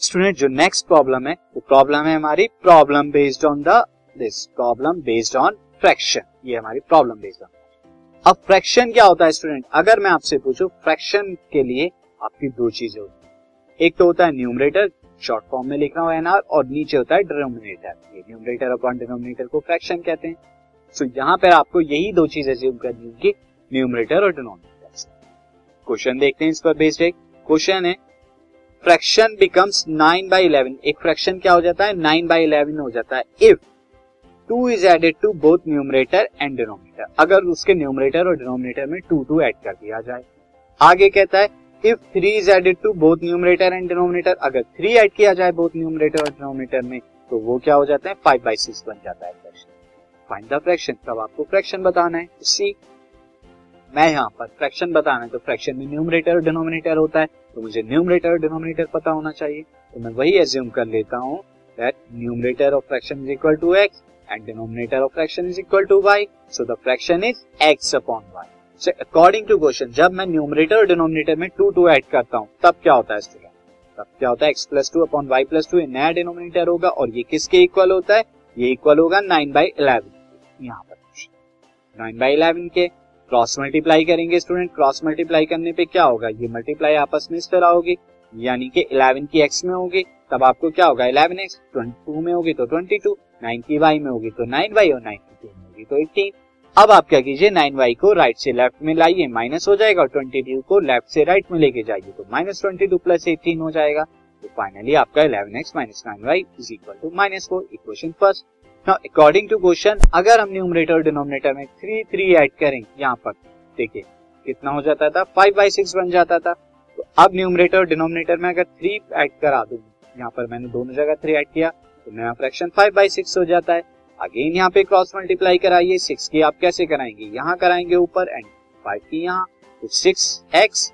Student जो next problem है वो प्रॉब्लम है हमारी problem based on the this problem based on fraction ये हमारी प्रॉब्लम बेस्ड ऑन अब फ्रैक्शन क्या होता है स्टूडेंट अगर मैं आपसे पूछूँ फ्रैक्शन के लिए आपकी दो चीज़ें होती है। एक तो होता है न्यूमरेटर शॉर्ट फॉर्म में लिखना हुआ एनआर और नीचे होता है डिनोमिनेटर ये न्यूमरेटर अपॉन डिनोमिनेटर को फ्रैक्शन कहते हैं। सो so, यहाँ पर आपको यही दो चीज़ें एज्यूम करनी होगी न्यूमरेटर और डिनोमिनेटर क्वेश्चन देखते हैं इस पर बेस्ड एक क्वेश्चन है fraction becomes nine by eleven एक फ्रैक्शन क्या हो जाता है? नाइन बाई इलेवन हो जाता है। If two is added to both numerator and denominator अगर उसके न्यूमरेटर और डिनोमिनेटर में टू टू एड कर दिया जाए। आगे कहता है if three is added to both numerator and denominator अगर थ्री एड किया जाए बोथ न्यूमरेटर और डिनोमिनेटर में तो वो क्या हो जाता है? फाइव बाई सिक्स बन जाता है फ्रैक्शन फाइंड द फ्रैक्शन। तब आपको फ्रैक्शन बताना है। सी मैं यहाँ पर फ्रैक्शन बताना है तो फ्रैक्शन में न्यूमरेटर और डिनोमिनेटर होता है तो मुझे न्यूमरेटर और डिनोमिनेटर पता होना चाहिए। तो मैं वही एज्यूम कर लेता हूँ that numerator of fraction is equal to x and denominator of fraction is equal to y so the fraction is x upon y so according to question जब मैं न्यूमरेटर और डिनोमिनेटर में टू टू ऐड करता हूँ, तब क्या होता है स्टूडेंट तब क्या होता है? X plus two upon y plus two ये नया डिनोमिनेटर होगा और ये किसके इक्वल होता है? ये इक्वल होगा नाइन बाई इलेवन यहाँ पर नाइन बाई इलेवन के। क्रॉस मल्टीप्लाई करेंगे स्टूडेंट क्रॉस मल्टीप्लाई करने पे क्या होगा? ये मल्टीप्लाई आपस में इस तरह होगी, यानी कि 11 की x में होगी, तब आपको क्या होगा? 11x 22 में होगी तो 22 9 की y में होगी तो 9y और 9 की 2 में होगी तो 18 अब आप क्या कीजिए? नाइन वाई को राइट से लेफ़्ट में लाइए माइनस हो जाएगा और 22 को लेफ़्ट से राइट में लेके जाइए तो minus twenty two plus eighteen हो जाएगा। तो फाइनली आपका 11x minus nine y is equal to minus four equation first now according to question अगर हम न्यूमरेटर डिनोमिनेटर में थ्री थ्री ऐड करें यहाँ पर, देखिए, कितना हो जाता था? फाइव बाई सिक्स बन जाता था। तो अब न्यूमरेटर और डिनोमिनेटर में अगर थ्री ऐड करा दूँ, यहाँ पर मैंने दोनों जगह थ्री ऐड किया तो नया फ्रैक्शन फाइव बाई सिक्स हो जाता है। अगेन यहाँ पे क्रॉस मल्टीप्लाई कराइए सिक्स की आप कैसे कराएँगे? यहाँ कराएँगे ऊपर एंड फाइव की यहाँ। तो सिक्स एक्स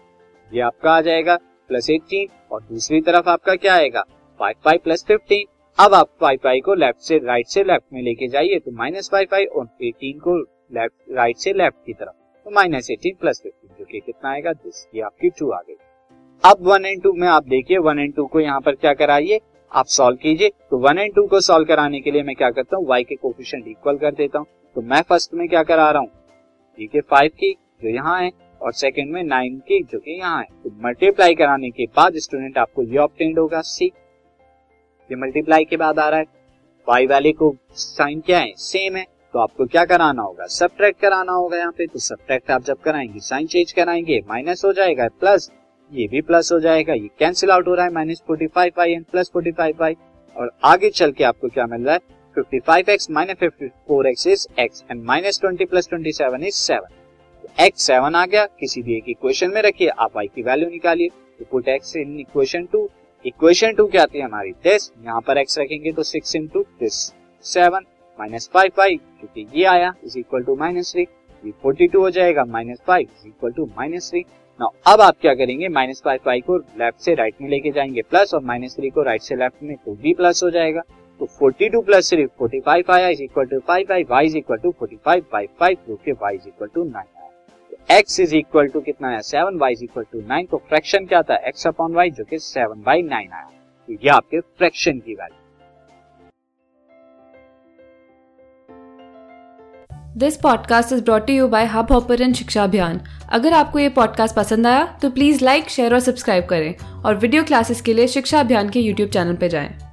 ये आपका आ जाएगा प्लस एटीन और दूसरी तरफ़ आपका क्या आएगा? फाइव फाइव प्लस फिफ्टीन अब आप फाइव फाइव को लेफ़्ट से राइट से लेफ़्ट में लेके जाइए तो माइनस फाइव फाइव और एटीन को लेफ़्ट राइट से लेफ़्ट की तरफ़। तो माइनस एटीन प्लस फिफ्टीन जो कि कितना आएगा? दिस ये आपकी टू आ गई। अब वन एंड टू में आप देखिए वन एंड टू को यहाँ पर क्या कराइए? आप सॉल्व कीजिए। तो वन एंड टू को सॉल्व कराने के लिए मैं क्या करता हूँ? वाई के कोफिशियंट इक्वल कर देता हूँ। तो मैं फ़र्स्ट में क्या करा रहा हूँ? ठीक है फाइव की जो यहाँ है, और सेकंड में नाइन की जो कि यहाँ है। तो मल्टीप्लाई कराने के बाद स्टूडेंट आपको ये ऑप्टेंड होगा। सी ये मल्टीप्लाई के बाद आ रहा है। वाई वाले को साइन क्या है? सेम है। तो आपको क्या कराना होगा? सब्ट्रैक्ट कराना होगा यहाँ पे। तो सब्ट्रैक्ट आप जब कराएँगे साइन चेंज कराएँगे माइनस हो जाएगा प्लस ये भी प्लस हो जाएगा। ये कैंसिल आउट हो रहा है minus forty five I and plus forty five I और आगे चल के आपको क्या मिल रहा है? Fifty five x minus fifty four x is x and minus twenty plus twenty seven is seven x seven आ गया। किसी भी एक इक्वेशन में रखिए। आप वाई की वैल्यू निकालिए। तो put x in equation two equation two क्या आती है हमारी? दिस यहाँ पर एक्स रखेंगे तो six into this seven minus five five क्योंकि ये आया is equal to minus three ये फोर्टी टू हो जाएगा minus five is equal to minus three now अब आप क्या करेंगे? माइनस फाइव फाइव को लेफ़्ट से राइट में लेके जाएँगे प्लस और माइनस थ्री को राइट से लेफ़्ट में तो भी प्लस हो जाएगा। तो forty two plus three forty five आया is equal to five five y is equal to forty five by five जो कि y is equal to nine x is equal to कितना है? Seven y is equal to nine तो fraction क्या था x upon Y जो कि seven by nine आया। तो ये आपके फ्रैक्शन की value this podcast is brought you by Hubhopper Shiksha Abhiyan अगर आपको ये पॉडकास्ट पसंद आया तो प्लीज़ लाइक शेयर और सब्सक्राइब करें। और वीडियो क्लासेस के लिए शिक्षा अभियान के यूट्यूब चैनल पर जाएँ।